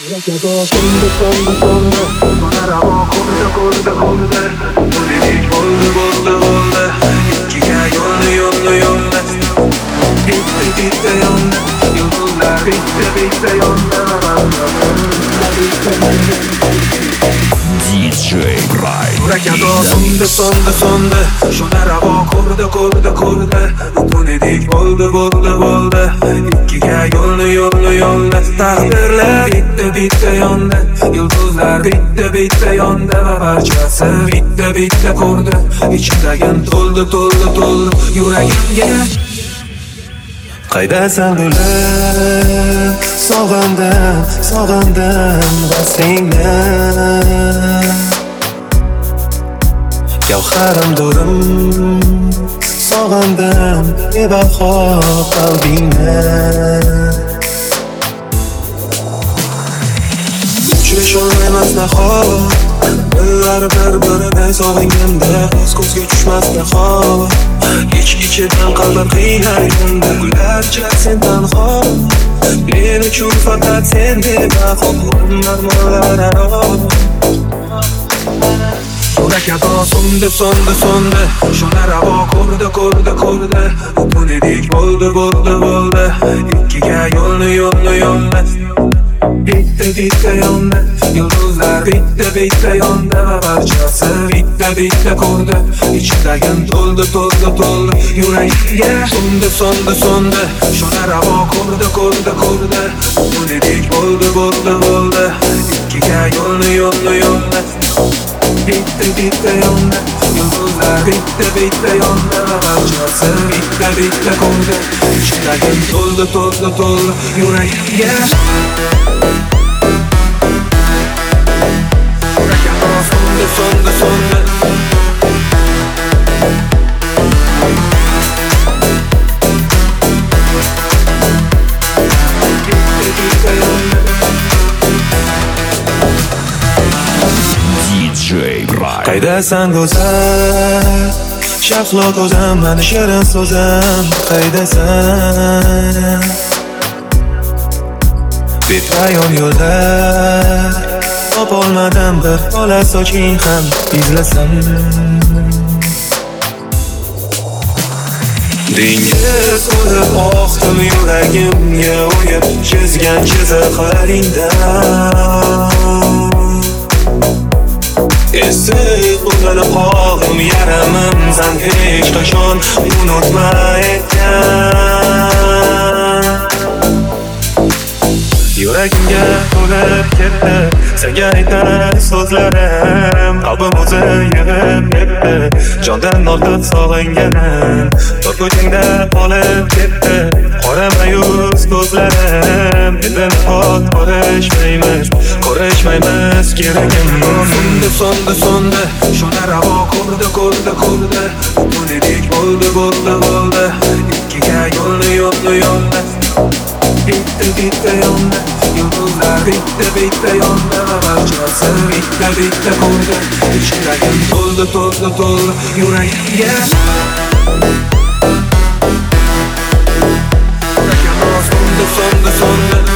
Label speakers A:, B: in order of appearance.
A: So'ndi so'ndi so'ndi Sonaramo qurdi qurdi qurdi Bulidik bo'ldi bo'ldi bo'ldi Ikkiga yo'lni yo'lni yo'lni Bitta bitta yo'lni Yulduzlar bitta bitta yo'lni
B: DJ Bright.
A: Ragazzo sonde sonde sonde Suoneravo korde korde korde Bu ne değil oldu oldu oldu İkiye yollu yollu yollu Tahterler bitti bitti yondu Yıldızlar bitti bitti yondu Ve parçası bitti bitti kurdu. İçimdagin doldu doldu doldu Yüreğimge
C: Qaydasan ular sog'andim sog'andim va sendan durim Sog'indim bebaho qalbingni Uchrasholmaymiz nahot Dillar bir-biridan sog'inganda Ko'z ko'zga tushmas nahot Ich ichidan qalbim qiynalganda. Gullar ichra sen tanho. Men uchun faqat sen bebaho Umar aro
A: raccato Sonde, sonde, sonde Şonaravo kurda kurda kurda Bu ne dik buldu buldu buldu İkkiga yolunu yolunu yolunu. Bitti bitti yolunu. Yıldızlar bitti bitti yolunu. Ve parçası bitti bitti kurdu İçdagim to'ldi to'ldi to'ldi yuragiga So'ndi so'ndi so'ndi Shona ravo ko'rdi ko'rdi ko'rdi Bu nedek bo'ldi bo'ldi bo'ldi Ikkiga yo'lni yo'lni yo'lni bitti bitti yandı Yıldızlar bitti bitti yandı Acısı bitti bitti kondu Düşlerdim tozlu tozlu tozlu yürek yeah.
C: Qaydasan go'zal Shahlo ko'zim mani shirin so'zim Qaydasan Bitmayon yo'lda Topolmadim bir ola soching ham izlasam Dengiz bo'lib oqdim yuragimga o'yib Chizgan chiziqlaringdan. Esiz o'zini qog'im yaramimdan hech qachon unutmayotgan Yuragimga to'lib ketdi Senga aytar so'zlarim Qalbim o'zi yig'ib ketdi Jondan ortiq sog'inganim bir ko'chingda qolib ketdi Qora mayus ko'zlarim Endi nihot ko'rishmaymiz Ko'rishmaymiz gereken O sundu
A: sundu sundu Şunlara o kurdu kurdu kurdu Bu dedik buldu buldu buldu İlk hikaye yollu yollu yollu Bitti bitti yollu Yıldızlar bitti bitti yollu Parçası bitti bitti kurdu Üç yüreğim doldu doldu doldu Yüreğim yes Sondu sondu sondu